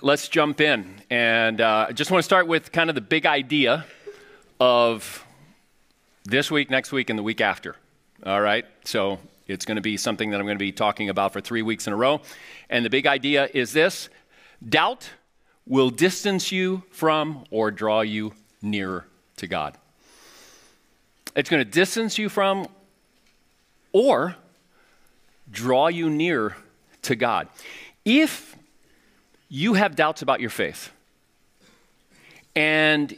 Let's jump in. And uh, I just want to start with kind of the big idea of this week, next week, and the week after. All right? So it's going to be something that I'm going to be talking about for three weeks in a row. And the big idea is this doubt will distance you from or draw you nearer to God. It's going to distance you from or draw you near to God. If you have doubts about your faith and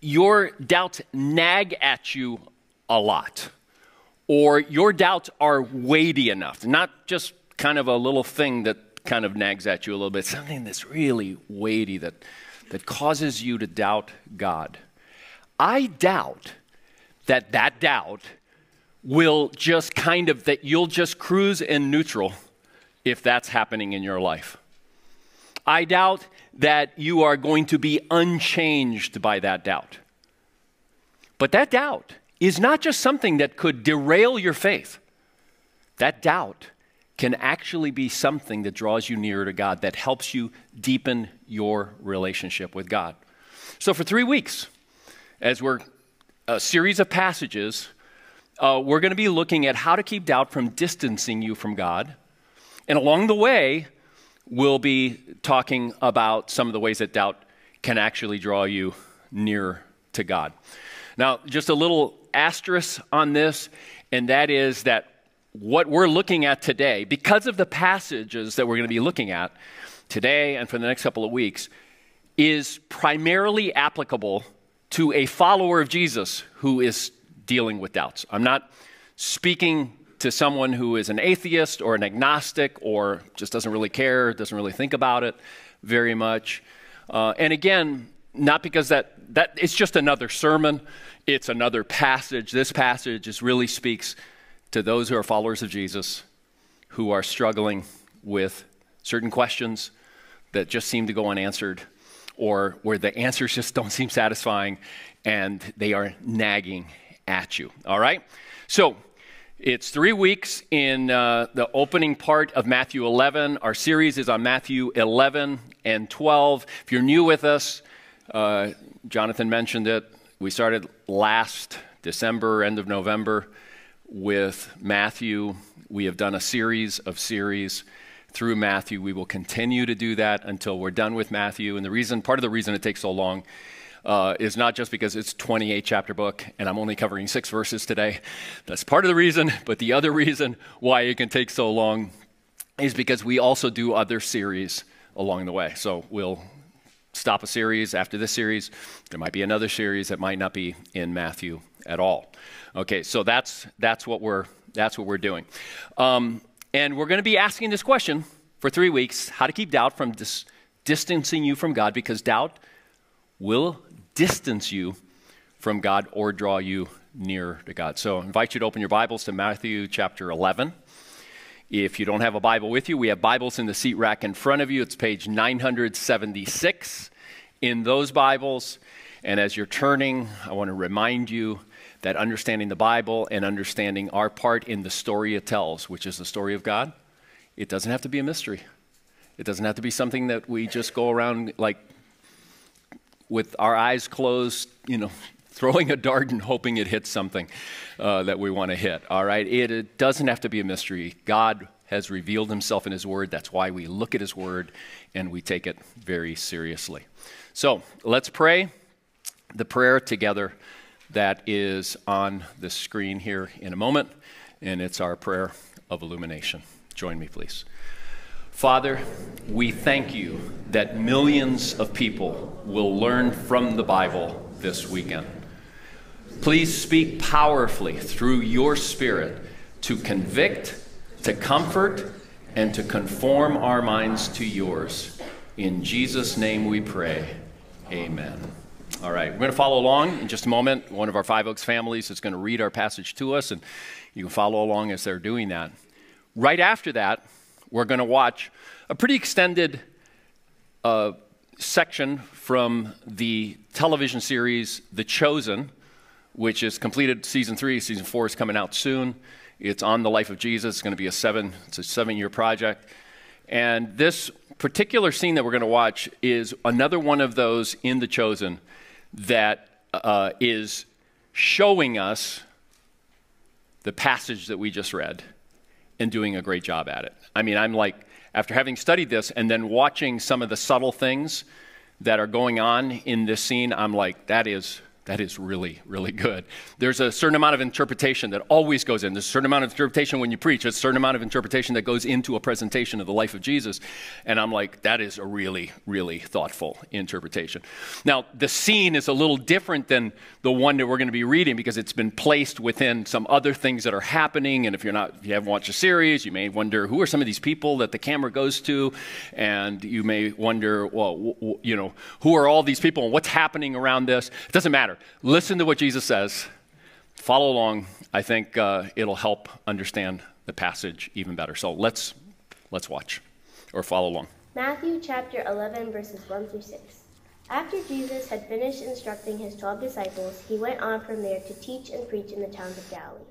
your doubts nag at you a lot, or your doubts are weighty enough, not just kind of a little thing that kind of nags at you a little bit, something that's really weighty that, that causes you to doubt God. I doubt that that doubt will just kind of, that you'll just cruise in neutral if that's happening in your life. I doubt that you are going to be unchanged by that doubt. But that doubt is not just something that could derail your faith. That doubt can actually be something that draws you nearer to God, that helps you deepen your relationship with God. So, for three weeks, as we're a series of passages, uh, we're going to be looking at how to keep doubt from distancing you from God. And along the way, we'll be talking about some of the ways that doubt can actually draw you near to God. Now, just a little asterisk on this, and that is that what we're looking at today, because of the passages that we're going to be looking at today and for the next couple of weeks, is primarily applicable to a follower of Jesus who is dealing with doubts. I'm not speaking to someone who is an atheist or an agnostic or just doesn't really care, doesn't really think about it very much. Uh, and again, not because that, that it's just another sermon, it's another passage. This passage just really speaks to those who are followers of Jesus who are struggling with certain questions that just seem to go unanswered or where the answers just don't seem satisfying and they are nagging at you. All right? So, it's three weeks in uh, the opening part of Matthew 11. Our series is on Matthew 11 and 12. If you're new with us, uh, Jonathan mentioned it. We started last December, end of November, with Matthew. We have done a series of series through Matthew. We will continue to do that until we're done with Matthew. And the reason, part of the reason it takes so long uh, is not just because it's 28 chapter book and I'm only covering six verses today. That's part of the reason, but the other reason why it can take so long is because we also do other series along the way. So we'll stop a series after this series. There might be another series that might not be in Matthew at all. Okay, so that's that's what we're that's what we're doing, um, and we're going to be asking this question for three weeks: how to keep doubt from dis- distancing you from God, because doubt will distance you from God or draw you near to God. So I invite you to open your Bibles to Matthew chapter 11. If you don't have a Bible with you, we have Bibles in the seat rack in front of you. It's page 976 in those Bibles. And as you're turning, I want to remind you that understanding the Bible and understanding our part in the story it tells, which is the story of God, it doesn't have to be a mystery. It doesn't have to be something that we just go around like with our eyes closed, you know, throwing a dart and hoping it hits something uh, that we want to hit. All right? It, it doesn't have to be a mystery. God has revealed himself in his word. That's why we look at his word and we take it very seriously. So let's pray the prayer together that is on the screen here in a moment, and it's our prayer of illumination. Join me, please. Father, we thank you that millions of people will learn from the Bible this weekend. Please speak powerfully through your Spirit to convict, to comfort, and to conform our minds to yours. In Jesus' name we pray. Amen. All right, we're going to follow along in just a moment. One of our Five Oaks families is going to read our passage to us, and you can follow along as they're doing that. Right after that, we're going to watch a pretty extended uh, section from the television series The Chosen, which is completed season three. Season four is coming out soon. It's on the life of Jesus. It's going to be a seven. It's a seven-year project, and this particular scene that we're going to watch is another one of those in The Chosen that uh, is showing us the passage that we just read and doing a great job at it. I mean, I'm like, after having studied this and then watching some of the subtle things that are going on in this scene, I'm like, that is that is really, really good. There's a certain amount of interpretation that always goes in. There's a certain amount of interpretation when you preach. There's a certain amount of interpretation that goes into a presentation of the life of Jesus. And I'm like, that is a really, really thoughtful interpretation. Now, the scene is a little different than the one that we're going to be reading because it's been placed within some other things that are happening. And if you're not, if you haven't watched the series, you may wonder who are some of these people that the camera goes to, and you may wonder, well, you know, who are all these people and what's happening around this? It doesn't matter matter. Listen to what Jesus says. Follow along. I think uh, it'll help understand the passage even better. So let's let's watch or follow along. Matthew chapter 11 verses 1 through 6. After Jesus had finished instructing his 12 disciples, he went on from there to teach and preach in the towns of Galilee.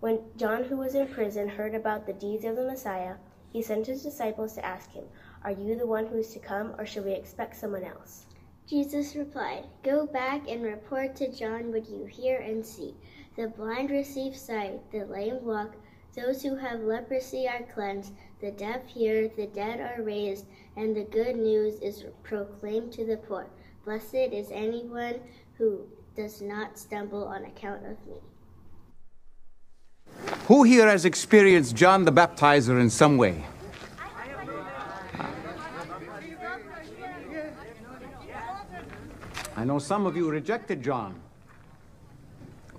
When John, who was in prison, heard about the deeds of the Messiah, he sent his disciples to ask him, Are you the one who is to come, or should we expect someone else? Jesus replied, Go back and report to John what you hear and see. The blind receive sight, the lame walk, those who have leprosy are cleansed, the deaf hear, the dead are raised, and the good news is proclaimed to the poor. Blessed is anyone who does not stumble on account of me. Who here has experienced John the Baptizer in some way? I know some of you rejected John,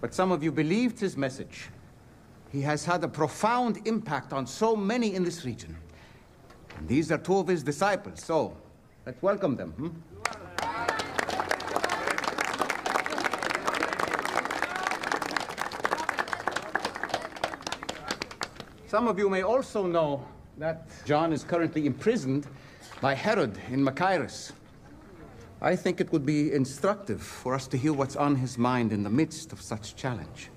but some of you believed his message. He has had a profound impact on so many in this region. And these are two of his disciples, so let's welcome them. Hmm? Some of you may also know that John is currently imprisoned by Herod in Machaerus. I think it would be instructive for us to hear what's on his mind in the midst of such challenge.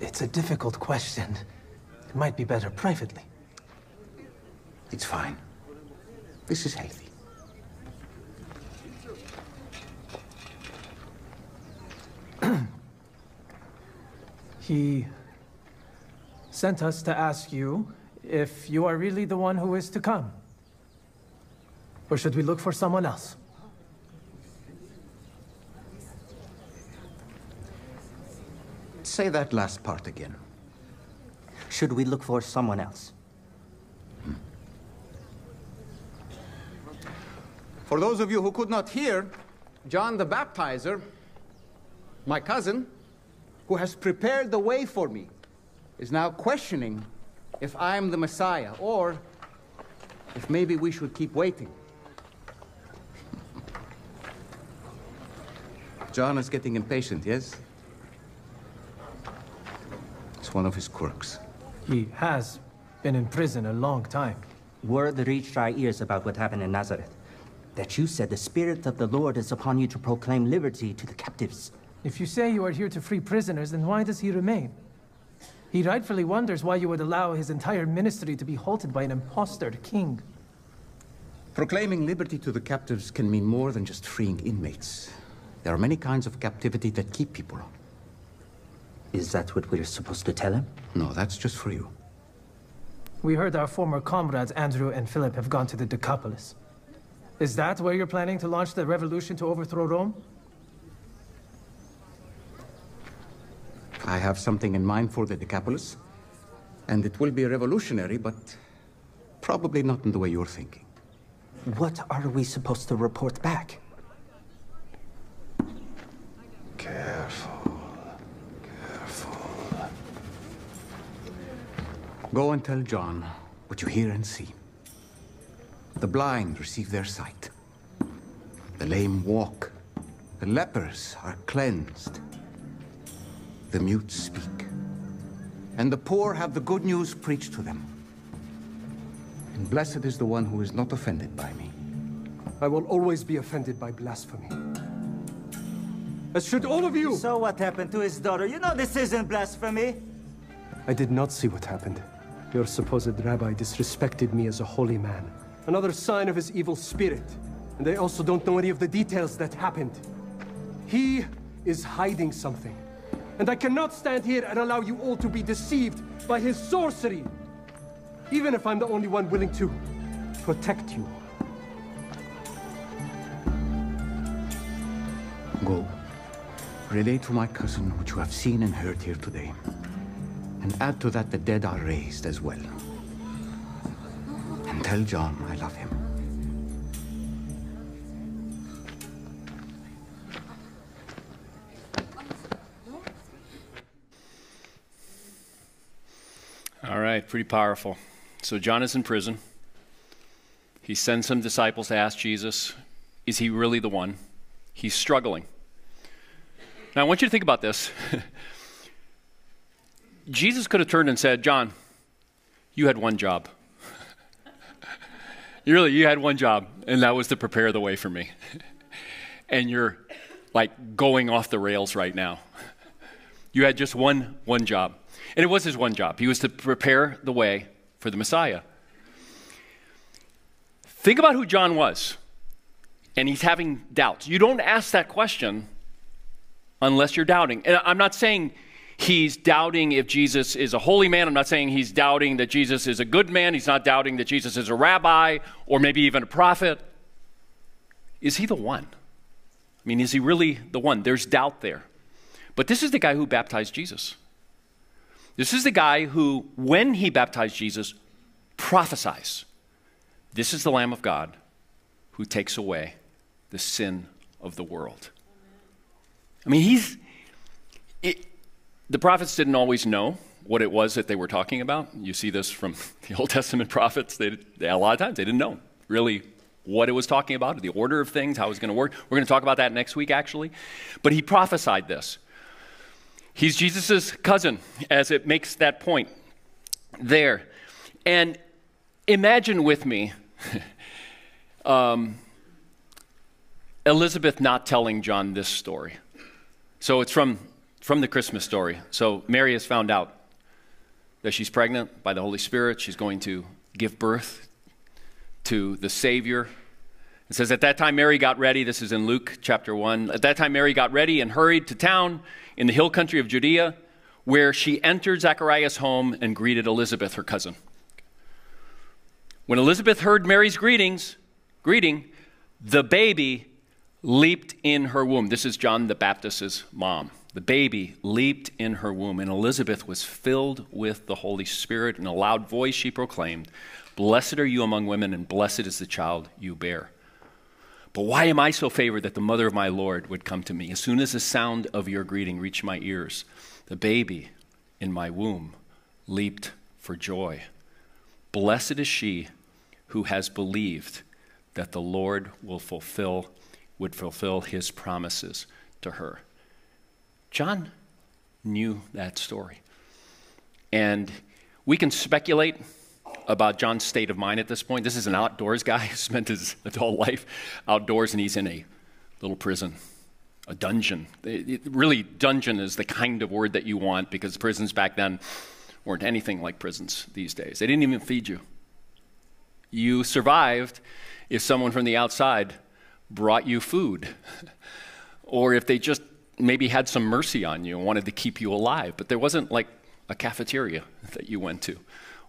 It's a difficult question. It might be better privately. It's fine. This is healthy. he sent us to ask you if you are really the one who is to come. Or should we look for someone else? Say that last part again. Should we look for someone else? Hmm. For those of you who could not hear, John the Baptizer, my cousin, who has prepared the way for me, is now questioning if I am the Messiah or if maybe we should keep waiting. John is getting impatient, yes? It's one of his quirks. He has been in prison a long time. Word reached our ears about what happened in Nazareth. That you said the Spirit of the Lord is upon you to proclaim liberty to the captives. If you say you are here to free prisoners, then why does he remain? He rightfully wonders why you would allow his entire ministry to be halted by an impostor king. Proclaiming liberty to the captives can mean more than just freeing inmates. There are many kinds of captivity that keep people. Is that what we're supposed to tell him? No, that's just for you. We heard our former comrades Andrew and Philip have gone to the Decapolis. Is that where you're planning to launch the revolution to overthrow Rome? I have something in mind for the Decapolis. And it will be revolutionary, but probably not in the way you're thinking. What are we supposed to report back? Go and tell John what you hear and see. The blind receive their sight. The lame walk. The lepers are cleansed. The mute speak. And the poor have the good news preached to them. And blessed is the one who is not offended by me. I will always be offended by blasphemy. As should all of you! So what happened to his daughter? You know this isn't blasphemy! I did not see what happened. Your supposed rabbi disrespected me as a holy man. Another sign of his evil spirit. And they also don't know any of the details that happened. He is hiding something. And I cannot stand here and allow you all to be deceived by his sorcery. Even if I'm the only one willing to protect you. Go. Relay to my cousin what you have seen and heard here today. And add to that the dead are raised as well. And tell John I love him. All right, pretty powerful. So John is in prison. He sends some disciples to ask Jesus, is he really the one? He's struggling. Now, I want you to think about this. Jesus could have turned and said, John, you had one job. you really, you had one job, and that was to prepare the way for me. and you're like going off the rails right now. You had just one, one job. And it was his one job. He was to prepare the way for the Messiah. Think about who John was. And he's having doubts. You don't ask that question unless you're doubting. And I'm not saying he's doubting if Jesus is a holy man. I'm not saying he's doubting that Jesus is a good man. He's not doubting that Jesus is a rabbi or maybe even a prophet. Is he the one? I mean, is he really the one? There's doubt there. But this is the guy who baptized Jesus. This is the guy who, when he baptized Jesus, prophesies this is the Lamb of God who takes away the sin of the world. I mean, he's. It, the prophets didn't always know what it was that they were talking about. You see this from the Old Testament prophets. They, they, a lot of times they didn't know really what it was talking about, the order of things, how it was going to work. We're going to talk about that next week, actually. But he prophesied this. He's Jesus' cousin, as it makes that point there. And imagine with me um, Elizabeth not telling John this story. So it's from, from the Christmas story. So Mary has found out that she's pregnant by the Holy Spirit. She's going to give birth to the Savior. It says, At that time, Mary got ready. This is in Luke chapter 1. At that time, Mary got ready and hurried to town in the hill country of Judea, where she entered Zacharias' home and greeted Elizabeth, her cousin. When Elizabeth heard Mary's greetings, greeting, the baby leaped in her womb. This is John the Baptist's mom. The baby leaped in her womb, and Elizabeth was filled with the Holy Spirit. In a loud voice, she proclaimed, Blessed are you among women, and blessed is the child you bear. But why am I so favored that the mother of my Lord would come to me? As soon as the sound of your greeting reached my ears, the baby in my womb leaped for joy. Blessed is she who has believed that the Lord will fulfill would fulfill his promises to her. John knew that story. And we can speculate about John's state of mind at this point. This is an outdoors guy who spent his adult life outdoors, and he's in a little prison, a dungeon. It, it, really, dungeon is the kind of word that you want because prisons back then weren't anything like prisons these days. They didn't even feed you. You survived if someone from the outside brought you food, or if they just maybe had some mercy on you and wanted to keep you alive. But there wasn't like a cafeteria that you went to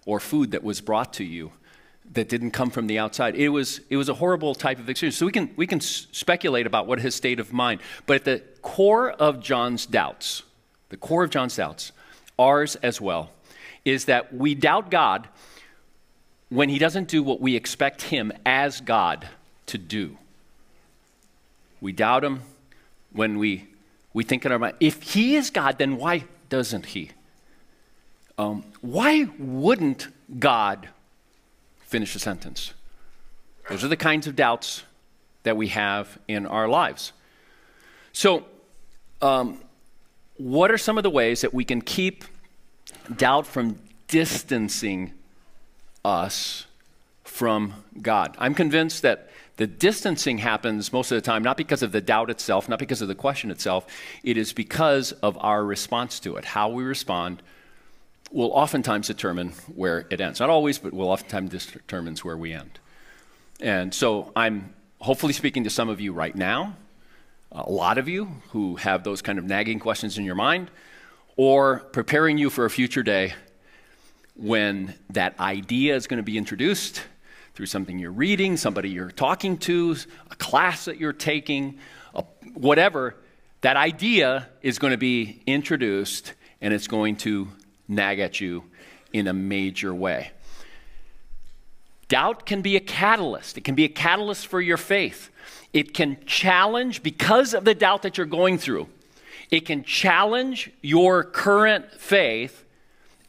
or food that was brought to you that didn't come from the outside. It was, it was a horrible type of experience. So we can, we can speculate about what his state of mind. But at the core of John's doubts, the core of John's doubts, ours as well, is that we doubt God when he doesn't do what we expect him as God to do. We doubt him when we, we think in our mind, if he is God, then why doesn't he? Um, why wouldn't God finish a sentence? Those are the kinds of doubts that we have in our lives. So, um, what are some of the ways that we can keep doubt from distancing us from God? I'm convinced that the distancing happens most of the time not because of the doubt itself, not because of the question itself. It is because of our response to it, how we respond will oftentimes determine where it ends. Not always, but will oftentimes determines where we end. And so I'm hopefully speaking to some of you right now, a lot of you who have those kind of nagging questions in your mind, or preparing you for a future day when that idea is going to be introduced through something you're reading, somebody you're talking to, a class that you're taking, a, whatever, that idea is going to be introduced and it's going to nag at you in a major way. Doubt can be a catalyst. It can be a catalyst for your faith. It can challenge, because of the doubt that you're going through, it can challenge your current faith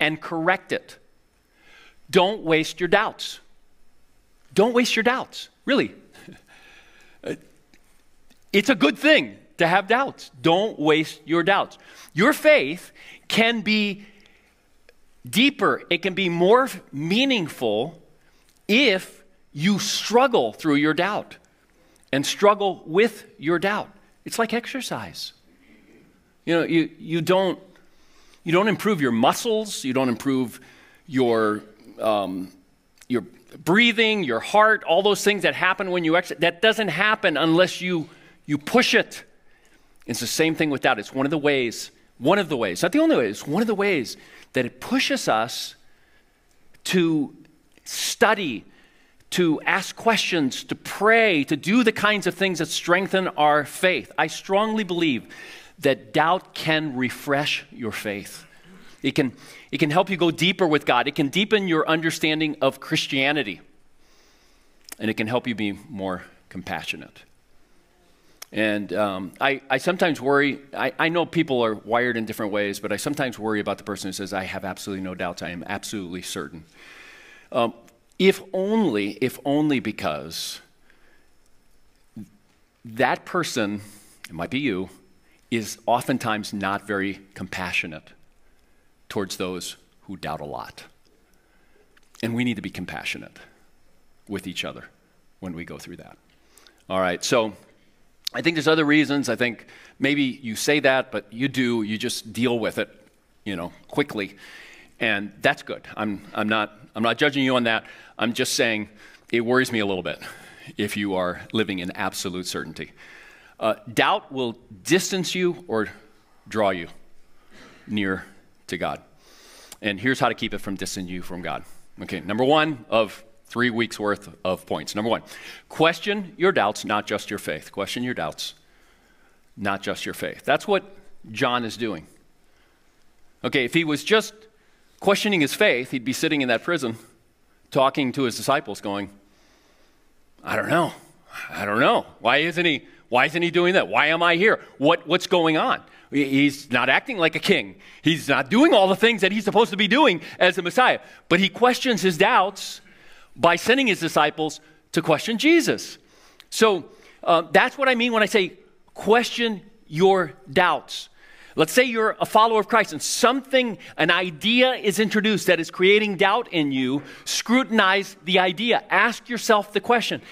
and correct it. Don't waste your doubts. Don't waste your doubts. Really. It's a good thing to have doubts. Don't waste your doubts. Your faith can be deeper, it can be more meaningful if you struggle through your doubt and struggle with your doubt. It's like exercise. You know, you, you, don't, you don't improve your muscles, you don't improve your, um, your breathing, your heart, all those things that happen when you exercise. That doesn't happen unless you, you push it. It's the same thing with doubt. It's one of the ways, one of the ways, not the only way, it's one of the ways that it pushes us to study, to ask questions, to pray, to do the kinds of things that strengthen our faith. I strongly believe that doubt can refresh your faith. It can, it can help you go deeper with God. It can deepen your understanding of Christianity. And it can help you be more compassionate. And um, I, I sometimes worry, I, I know people are wired in different ways, but I sometimes worry about the person who says, I have absolutely no doubts, I am absolutely certain. Um, if only, if only because that person, it might be you, is oftentimes not very compassionate towards those who doubt a lot. And we need to be compassionate with each other when we go through that. All right, so I think there's other reasons. I think maybe you say that, but you do, you just deal with it, you know, quickly. And that's good. I'm, I'm, not, I'm not judging you on that. I'm just saying it worries me a little bit if you are living in absolute certainty. Uh, doubt will distance you or draw you near to God. And here's how to keep it from distancing you from God. Okay, number one of three weeks worth of points. Number one, question your doubts, not just your faith. Question your doubts, not just your faith. That's what John is doing. Okay, if he was just questioning his faith, he'd be sitting in that prison talking to his disciples, going, I don't know. I don't know. Why isn't he? Why isn't he doing that? Why am I here? What, what's going on? He's not acting like a king. He's not doing all the things that he's supposed to be doing as the Messiah. But he questions his doubts by sending his disciples to question Jesus. So uh, that's what I mean when I say question your doubts. Let's say you're a follower of Christ and something, an idea is introduced that is creating doubt in you. Scrutinize the idea. Ask yourself the question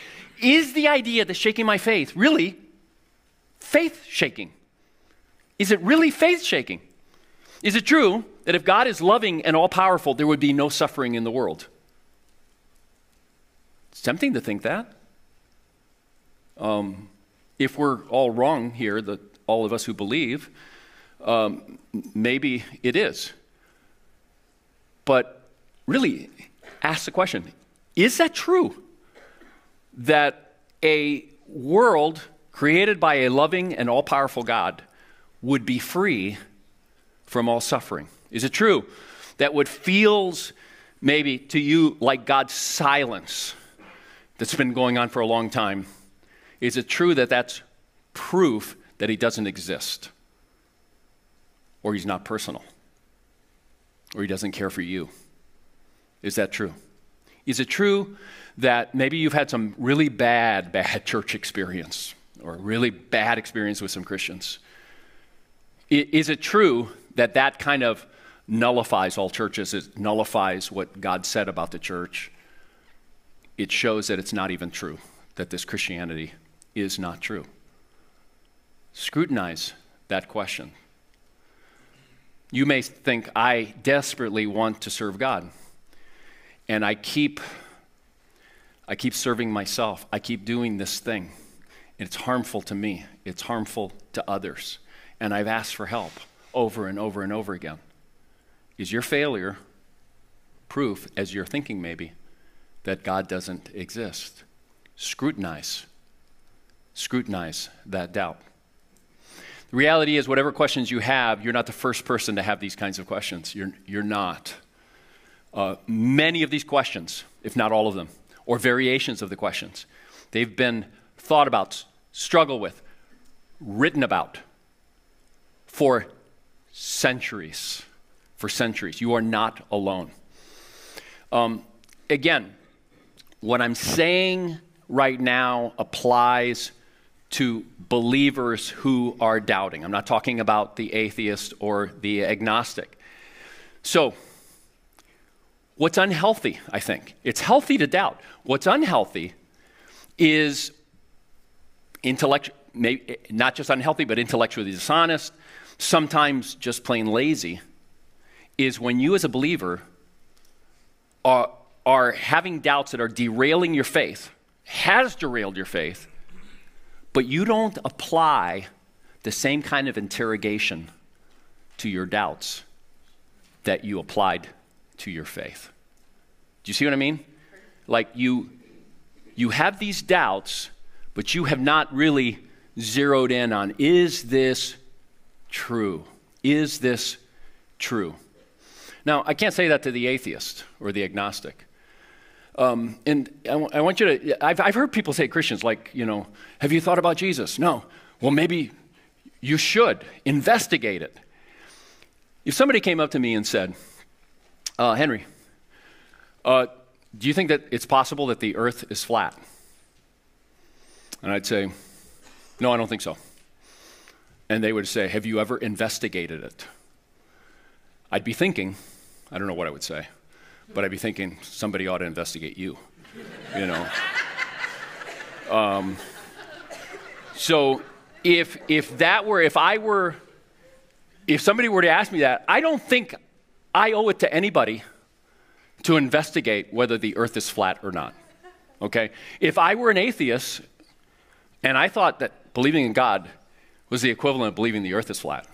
Is the idea that's shaking my faith really faith shaking? Is it really faith shaking? Is it true that if God is loving and all powerful, there would be no suffering in the world? It's tempting to think that. Um, if we're all wrong here, the, all of us who believe, um, maybe it is. But really, ask the question is that true? That a world created by a loving and all powerful God would be free from all suffering? Is it true that what feels maybe to you like God's silence that's been going on for a long time, is it true that that's proof that he doesn't exist? Or he's not personal? Or he doesn't care for you? Is that true? Is it true that maybe you've had some really bad, bad church experience or really bad experience with some Christians? Is it true that that kind of nullifies all churches? It nullifies what God said about the church? it shows that it's not even true, that this Christianity is not true. Scrutinize that question. You may think, I desperately want to serve God. And I keep, I keep serving myself. I keep doing this thing. It's harmful to me, it's harmful to others. And I've asked for help over and over and over again. Is your failure proof, as you're thinking maybe, that God doesn't exist? Scrutinize. Scrutinize that doubt. The reality is, whatever questions you have, you're not the first person to have these kinds of questions. You're, you're not. Uh, many of these questions, if not all of them, or variations of the questions, they've been thought about, struggled with, written about for centuries. For centuries. You are not alone. Um, again, what I'm saying right now applies to believers who are doubting. I'm not talking about the atheist or the agnostic. So, what's unhealthy, I think? It's healthy to doubt. What's unhealthy is intellectual, not just unhealthy, but intellectually dishonest, sometimes just plain lazy, is when you as a believer are, are having doubts that are derailing your faith, has derailed your faith, but you don't apply the same kind of interrogation to your doubts that you applied to your faith. Do you see what I mean? Like you you have these doubts, but you have not really zeroed in on is this true? Is this true? Now, I can't say that to the atheist or the agnostic. Um, and I, w- I want you to, I've, I've heard people say, Christians, like, you know, have you thought about Jesus? No. Well, maybe you should investigate it. If somebody came up to me and said, uh, Henry, uh, do you think that it's possible that the earth is flat? And I'd say, no, I don't think so. And they would say, have you ever investigated it? I'd be thinking, I don't know what I would say but I'd be thinking somebody ought to investigate you, you know. Um, so if if that were if I were if somebody were to ask me that, I don't think I owe it to anybody to investigate whether the earth is flat or not. Okay? If I were an atheist and I thought that believing in God was the equivalent of believing the earth is flat,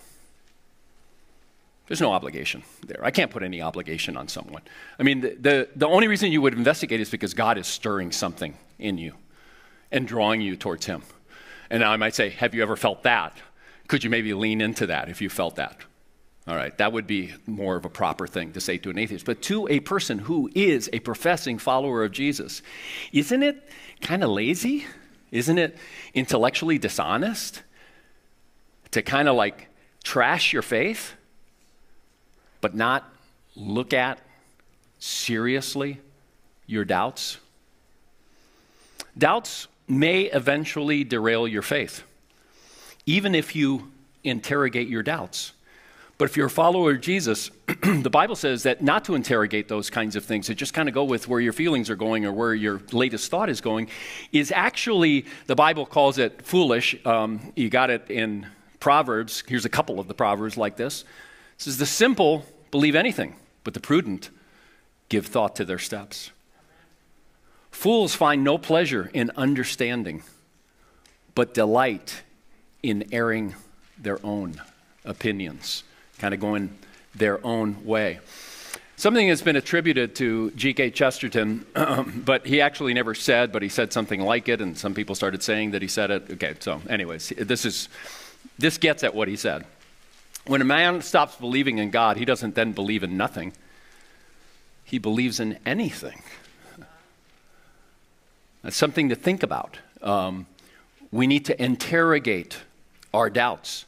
there's no obligation there. I can't put any obligation on someone. I mean, the, the, the, only reason you would investigate is because God is stirring something in you and drawing you towards Him. And now I might say, Have you ever felt that? Could you maybe lean into that if you felt that? All right, that would be more of a proper thing to say to an atheist. But to a person who is a professing follower of Jesus, isn't it kind of lazy? Isn't it intellectually dishonest to kind of like trash your faith? but not look at seriously your doubts? Doubts may eventually derail your faith, even if you interrogate your doubts. But if you're a follower of Jesus, the Bible says that not to interrogate those kinds of things, to just kind of go with where your feelings are going or where your latest thought is going, is actually, the Bible calls it foolish. Um, you got it in Proverbs. Here's a couple of the Proverbs like this. It says, The simple believe anything, but the prudent give thought to their steps. Fools find no pleasure in understanding, but delight in airing their own opinions, kind of going their own way. Something that's been attributed to G.K. Chesterton, but he actually never said, but he said something like it, and some people started saying that he said it. Okay, so, anyways, this, is, this gets at what he said. When a man stops believing in God, he doesn't then believe in nothing, he believes in anything. That's something to think about. Um, we need to interrogate our doubts.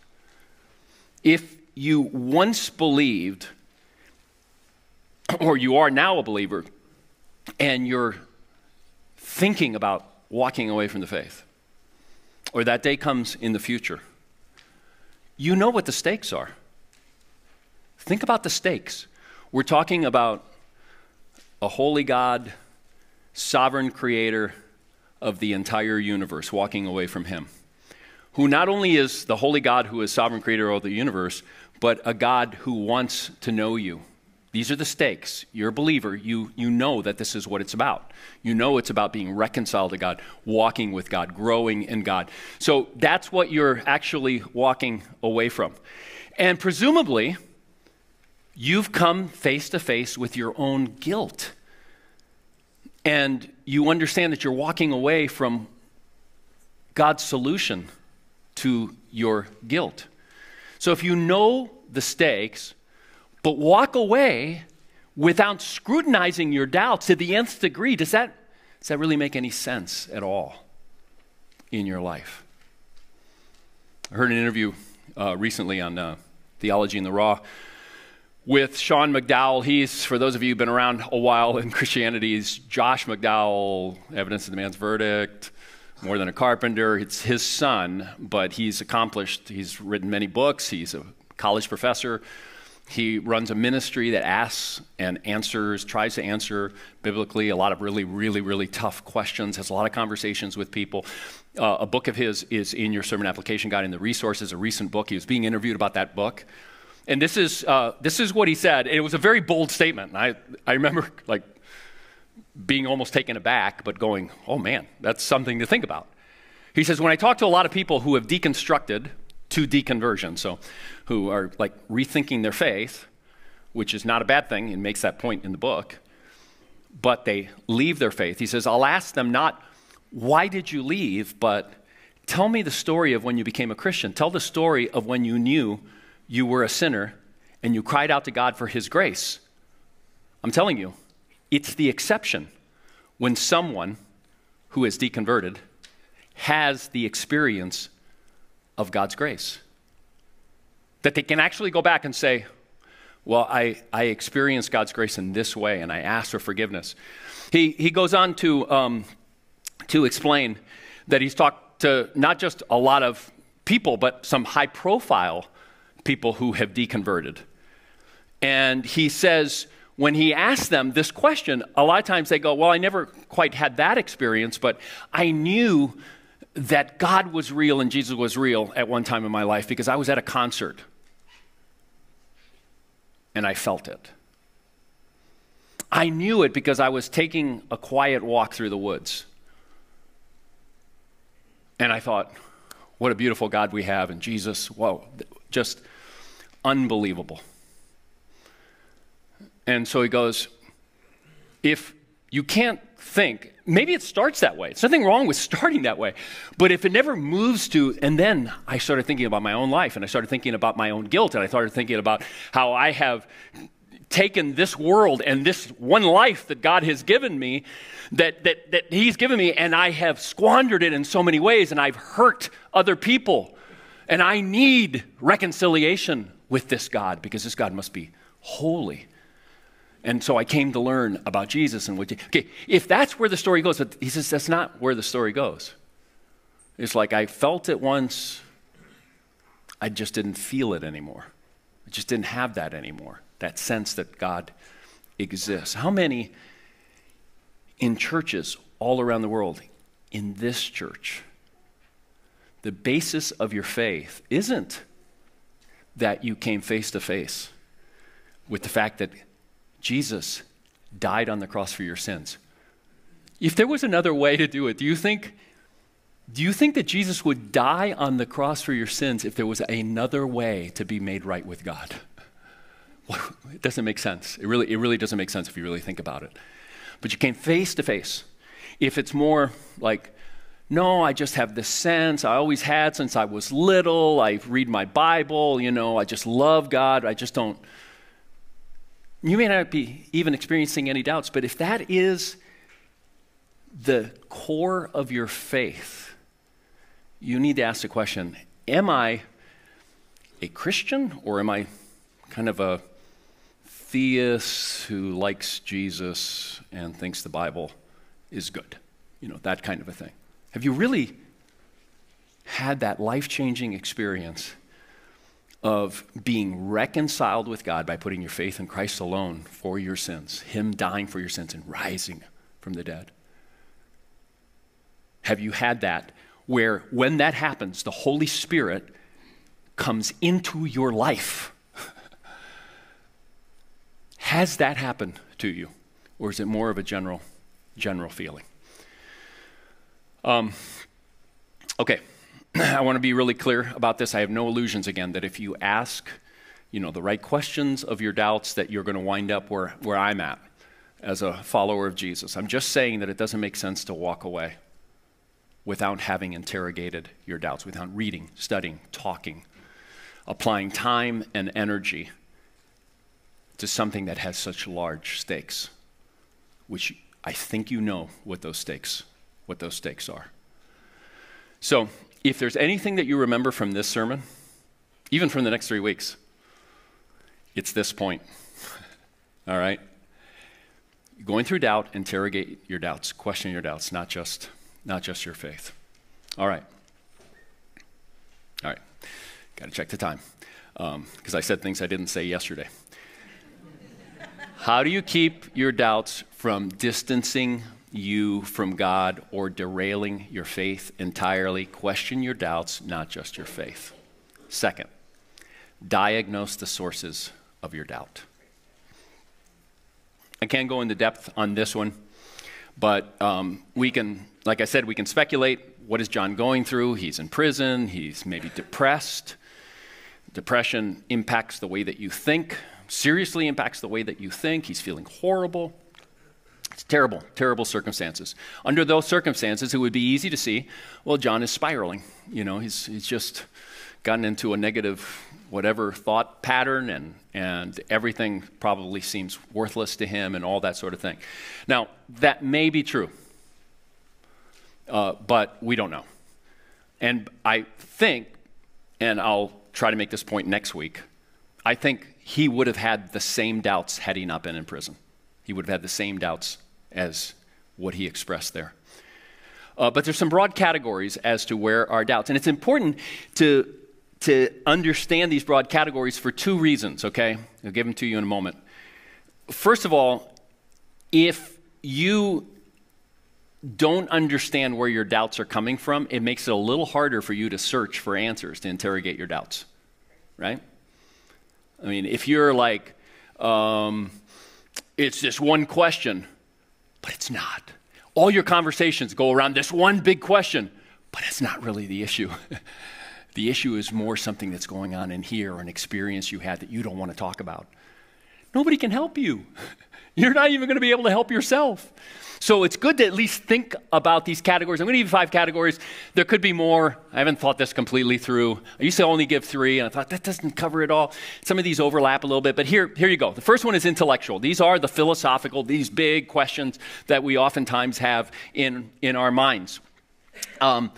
If you once believed, or you are now a believer, and you're thinking about walking away from the faith, or that day comes in the future, you know what the stakes are. Think about the stakes. We're talking about a holy God, sovereign creator of the entire universe, walking away from Him, who not only is the holy God who is sovereign creator of the universe, but a God who wants to know you. These are the stakes. You're a believer. You, you know that this is what it's about. You know it's about being reconciled to God, walking with God, growing in God. So that's what you're actually walking away from. And presumably, you've come face to face with your own guilt. And you understand that you're walking away from God's solution to your guilt. So if you know the stakes, but walk away without scrutinizing your doubts to the nth degree, does that, does that really make any sense at all in your life? I heard an interview uh, recently on uh, Theology in the Raw with Sean McDowell. He's, for those of you who've been around a while in Christianity, he's Josh McDowell, Evidence That Demands a Verdict, More Than a Carpenter. It's his son, but he's accomplished. He's written many books. He's a college professor. He runs a ministry that asks and answers, tries to answer biblically a lot of really, really, really tough questions, has a lot of conversations with people. Uh, a book of his is in your sermon application guide in the resources, a recent book. He was being interviewed about that book. And this is, uh, this is what he said. It was a very bold statement. I, I remember like being almost taken aback, but going, oh man, that's something to think about. He says, when I talk to a lot of people who have deconstructed to deconversion, so who are like rethinking their faith, which is not a bad thing and makes that point in the book, but they leave their faith. He says, I'll ask them not, why did you leave, but tell me the story of when you became a Christian. Tell the story of when you knew you were a sinner and you cried out to God for His grace. I'm telling you, it's the exception when someone who is deconverted has the experience of God's grace. That they can actually go back and say, Well, I, I experienced God's grace in this way and I asked for forgiveness. He, he goes on to, um, to explain that he's talked to not just a lot of people, but some high profile people who have deconverted. And he says, when he asks them this question, a lot of times they go, Well, I never quite had that experience, but I knew that God was real and Jesus was real at one time in my life because I was at a concert and I felt it. I knew it because I was taking a quiet walk through the woods. And I thought, what a beautiful God we have, and Jesus, whoa, just unbelievable. And so he goes, if you can't think, maybe it starts that way. There's nothing wrong with starting that way. But if it never moves to, and then I started thinking about my own life and I started thinking about my own guilt and I started thinking about how I have taken this world and this one life that God has given me, that, that, that He's given me, and I have squandered it in so many ways and I've hurt other people. And I need reconciliation with this God because this God must be holy. And so I came to learn about Jesus and what. Okay, if that's where the story goes, but he says that's not where the story goes. It's like I felt it once, I just didn't feel it anymore. I just didn't have that anymore. That sense that God exists. How many in churches all around the world, in this church, the basis of your faith isn't that you came face to face with the fact that Jesus died on the cross for your sins. If there was another way to do it, do you think do you think that Jesus would die on the cross for your sins if there was another way to be made right with God? Well, it doesn't make sense. It really, it really doesn't make sense if you really think about it. But you came face to face. If it's more like no, I just have this sense. I always had since I was little. I read my Bible, you know, I just love God. I just don't. You may not be even experiencing any doubts, but if that is the core of your faith, you need to ask the question Am I a Christian or am I kind of a theist who likes Jesus and thinks the Bible is good? You know, that kind of a thing. Have you really had that life changing experience of being reconciled with God by putting your faith in Christ alone for your sins, Him dying for your sins and rising from the dead? Have you had that where, when that happens, the Holy Spirit comes into your life? Has that happened to you? Or is it more of a general, general feeling? Um, okay, I want to be really clear about this. I have no illusions again that if you ask, you know, the right questions of your doubts, that you're going to wind up where, where I'm at as a follower of Jesus. I'm just saying that it doesn't make sense to walk away without having interrogated your doubts, without reading, studying, talking, applying time and energy to something that has such large stakes, which I think you know what those stakes, what those stakes are. So, if there's anything that you remember from this sermon, even from the next three weeks, it's this point. All right? Going through doubt, interrogate your doubts, question your doubts, not just, not just your faith. All right. All right. Got to check the time because um, I said things I didn't say yesterday. How do you keep your doubts from distancing you from God or derailing your faith entirely? Question your doubts, not just your faith. Second, diagnose the sources of your doubt. I can't go into depth on this one, but um, we can, like I said, we can speculate. What is John going through? He's in prison, he's maybe depressed. Depression impacts the way that you think, seriously impacts the way that you think. He's feeling horrible. Terrible, terrible circumstances. Under those circumstances, it would be easy to see, well, John is spiraling. You know, he's, he's just gotten into a negative whatever thought pattern and, and everything probably seems worthless to him and all that sort of thing. Now, that may be true, uh, but we don't know. And I think, and I'll try to make this point next week, I think he would have had the same doubts had he not been in prison. He would have had the same doubts as what he expressed there. Uh, but there's some broad categories as to where our doubts. And it's important to to understand these broad categories for two reasons, okay? I'll give them to you in a moment. First of all, if you don't understand where your doubts are coming from, it makes it a little harder for you to search for answers, to interrogate your doubts, right? I mean, if you're like, um, it's this one question, but it's not. All your conversations go around this one big question, but it's not really the issue. The issue is more something that's going on in here an experience you had that you don't want to talk about. Nobody can help you. You're not even going to be able to help yourself. So it's good to at least think about these categories. I'm going to give you five categories. There could be more. I haven't thought this completely through. I used to only give three, and I thought that doesn't cover it all. Some of these overlap a little bit, but here, here you go. The first one is intellectual. These are the philosophical, these big questions that we oftentimes have in, in our minds. Um,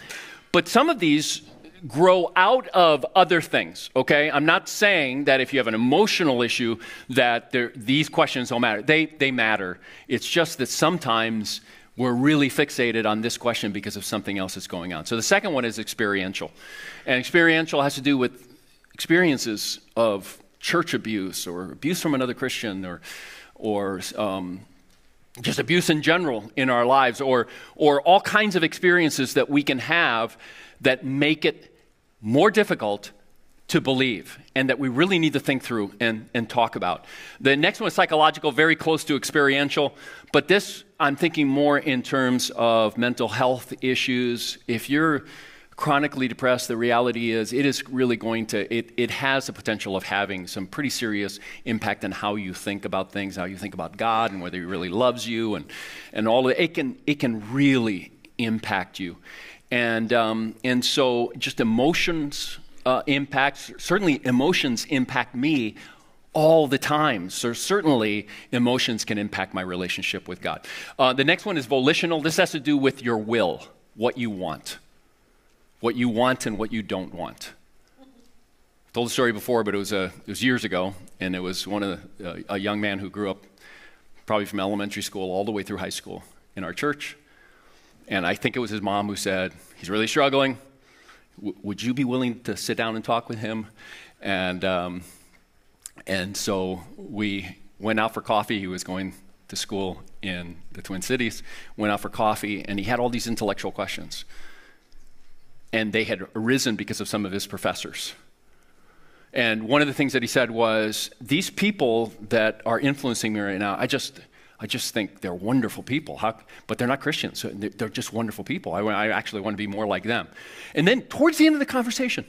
but some of these grow out of other things, okay? I'm not saying that if you have an emotional issue that these questions don't matter. They, they matter. It's just that sometimes we're really fixated on this question because of something else that's going on. So the second one is experiential. And experiential has to do with experiences of church abuse or abuse from another Christian or, or um, just abuse in general in our lives or, or all kinds of experiences that we can have that make it more difficult to believe and that we really need to think through and, and talk about. The next one is psychological, very close to experiential, but this I'm thinking more in terms of mental health issues. If you're chronically depressed, the reality is it is really going to, it, it has the potential of having some pretty serious impact on how you think about things, how you think about God and whether He really loves you and, and all of it. It can, it can really impact you. And, um, and so just emotions uh, impacts, certainly emotions impact me all the time. So certainly emotions can impact my relationship with God. Uh, the next one is volitional. This has to do with your will, what you want, what you want and what you don't want. I told the story before, but it was, a, it was years ago, and it was one of the, uh, a young man who grew up probably from elementary school all the way through high school in our church. And I think it was his mom who said, He's really struggling. W- would you be willing to sit down and talk with him? And, um, and so we went out for coffee. He was going to school in the Twin Cities, went out for coffee, and he had all these intellectual questions. And they had arisen because of some of his professors. And one of the things that he said was, These people that are influencing me right now, I just, I just think they're wonderful people, How, but they're not Christians. They're just wonderful people. I, I actually want to be more like them. And then towards the end of the conversation,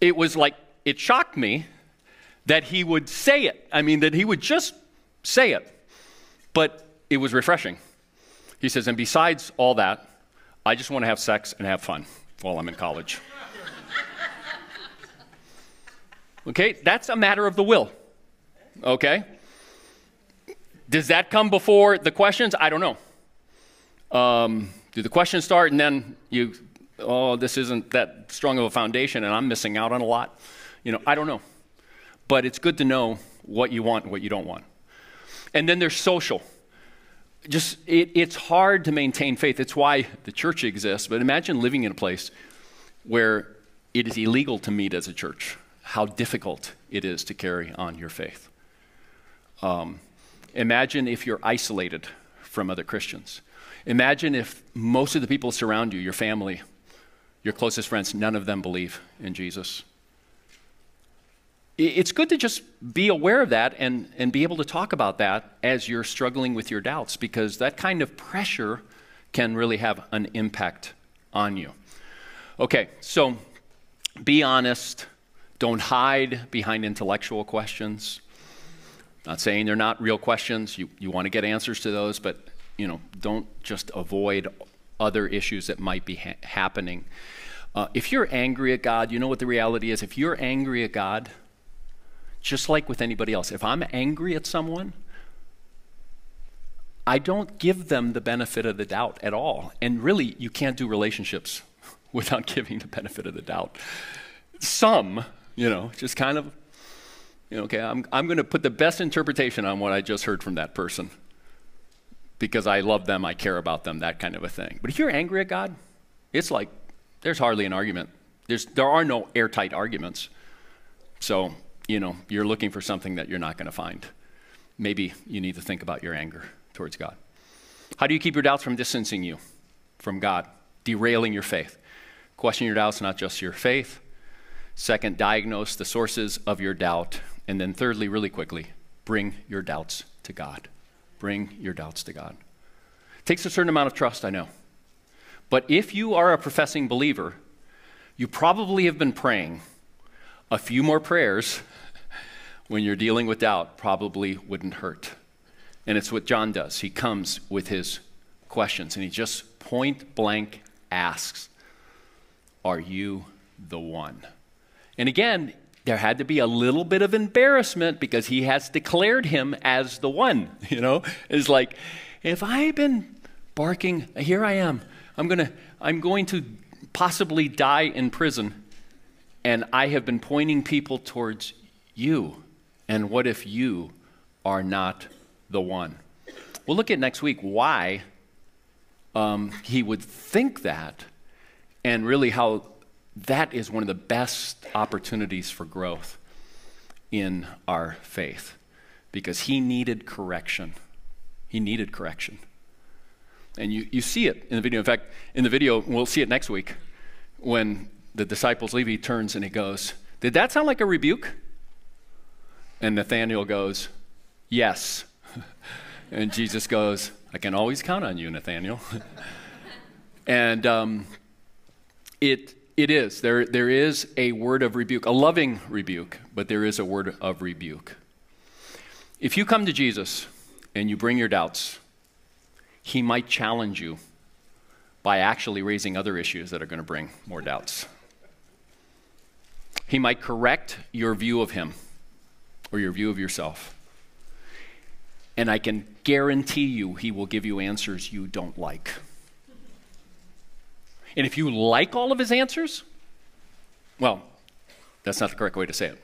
it was like, it shocked me that he would say it. I mean, that he would just say it. But it was refreshing. He says, and besides all that, I just want to have sex and have fun while I'm in college. okay, that's a matter of the will. Okay? Does that come before the questions? I don't know. Um, do the questions start and then you, oh, this isn't that strong of a foundation and I'm missing out on a lot? You know, I don't know. But it's good to know what you want and what you don't want. And then there's social. Just, it, it's hard to maintain faith. It's why the church exists. But imagine living in a place where it is illegal to meet as a church, how difficult it is to carry on your faith. Um, imagine if you're isolated from other Christians. Imagine if most of the people surround you, your family, your closest friends, none of them believe in Jesus it's good to just be aware of that and, and be able to talk about that as you're struggling with your doubts because that kind of pressure can really have an impact on you. Okay, so be honest. Don't hide behind intellectual questions. Not saying they're not real questions. You, you want to get answers to those, but you know, don't just avoid other issues that might be ha- happening. Uh, if you're angry at God, you know what the reality is. If you're angry at God, just like with anybody else. If I'm angry at someone, I don't give them the benefit of the doubt at all. And really, you can't do relationships without giving the benefit of the doubt. Some, you know, just kind of, okay, I'm, I'm going to put the best interpretation on what I just heard from that person because I love them, I care about them, that kind of a thing. But if you're angry at God, it's like there's hardly an argument. There's, there are no airtight arguments. So you know, you're looking for something that you're not going to find. Maybe you need to think about your anger towards God. How do you keep your doubts from distancing you from God, derailing your faith? Question your doubts, not just your faith. Second, diagnose the sources of your doubt. And then, thirdly, really quickly, bring your doubts to God. Bring your doubts to God. It takes a certain amount of trust, I know. But if you are a professing believer, you probably have been praying a few more prayers when you're dealing with doubt probably wouldn't hurt. And it's what John does. He comes with his questions and he just point blank asks, Are you the one? And again, there had to be a little bit of embarrassment because he has declared him as the one. You know, it's like, if I've been barking, here I am. I'm gonna, I'm going to possibly die in prison, and I have been pointing people towards you. And what if you are not the one? We'll look at next week why um, he would think that and really how that is one of the best opportunities for growth in our faith because he needed correction. He needed correction. And you, you see it in the video. In fact, in the video, we'll see it next week when the disciples leave, he turns and he goes, Did that sound like a rebuke? And Nathanael goes, Yes. and Jesus goes, I can always count on you, Nathanael. and um, it, it is. There, there is a word of rebuke, a loving rebuke, but there is a word of rebuke. If you come to Jesus and you bring your doubts, he might challenge you by actually raising other issues that are going to bring more doubts. He might correct your view of him or your view of yourself. And I can guarantee you he will give you answers you don't like. And if you like all of his answers, well, that's not the correct way to say it.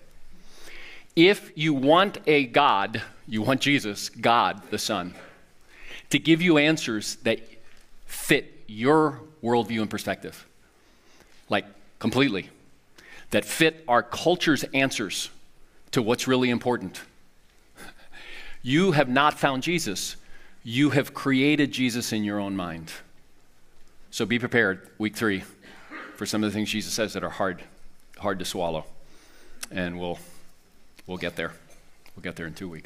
If you want a God, you want Jesus, God the Son, to give you answers that fit your worldview and perspective, like completely, that fit our culture's answers to what's really important. You have not found Jesus. You have created Jesus in your own mind. So be prepared, week three, for some of the things Jesus says that are hard, hard to swallow. and we'll, we'll get there. We'll get there in two weeks.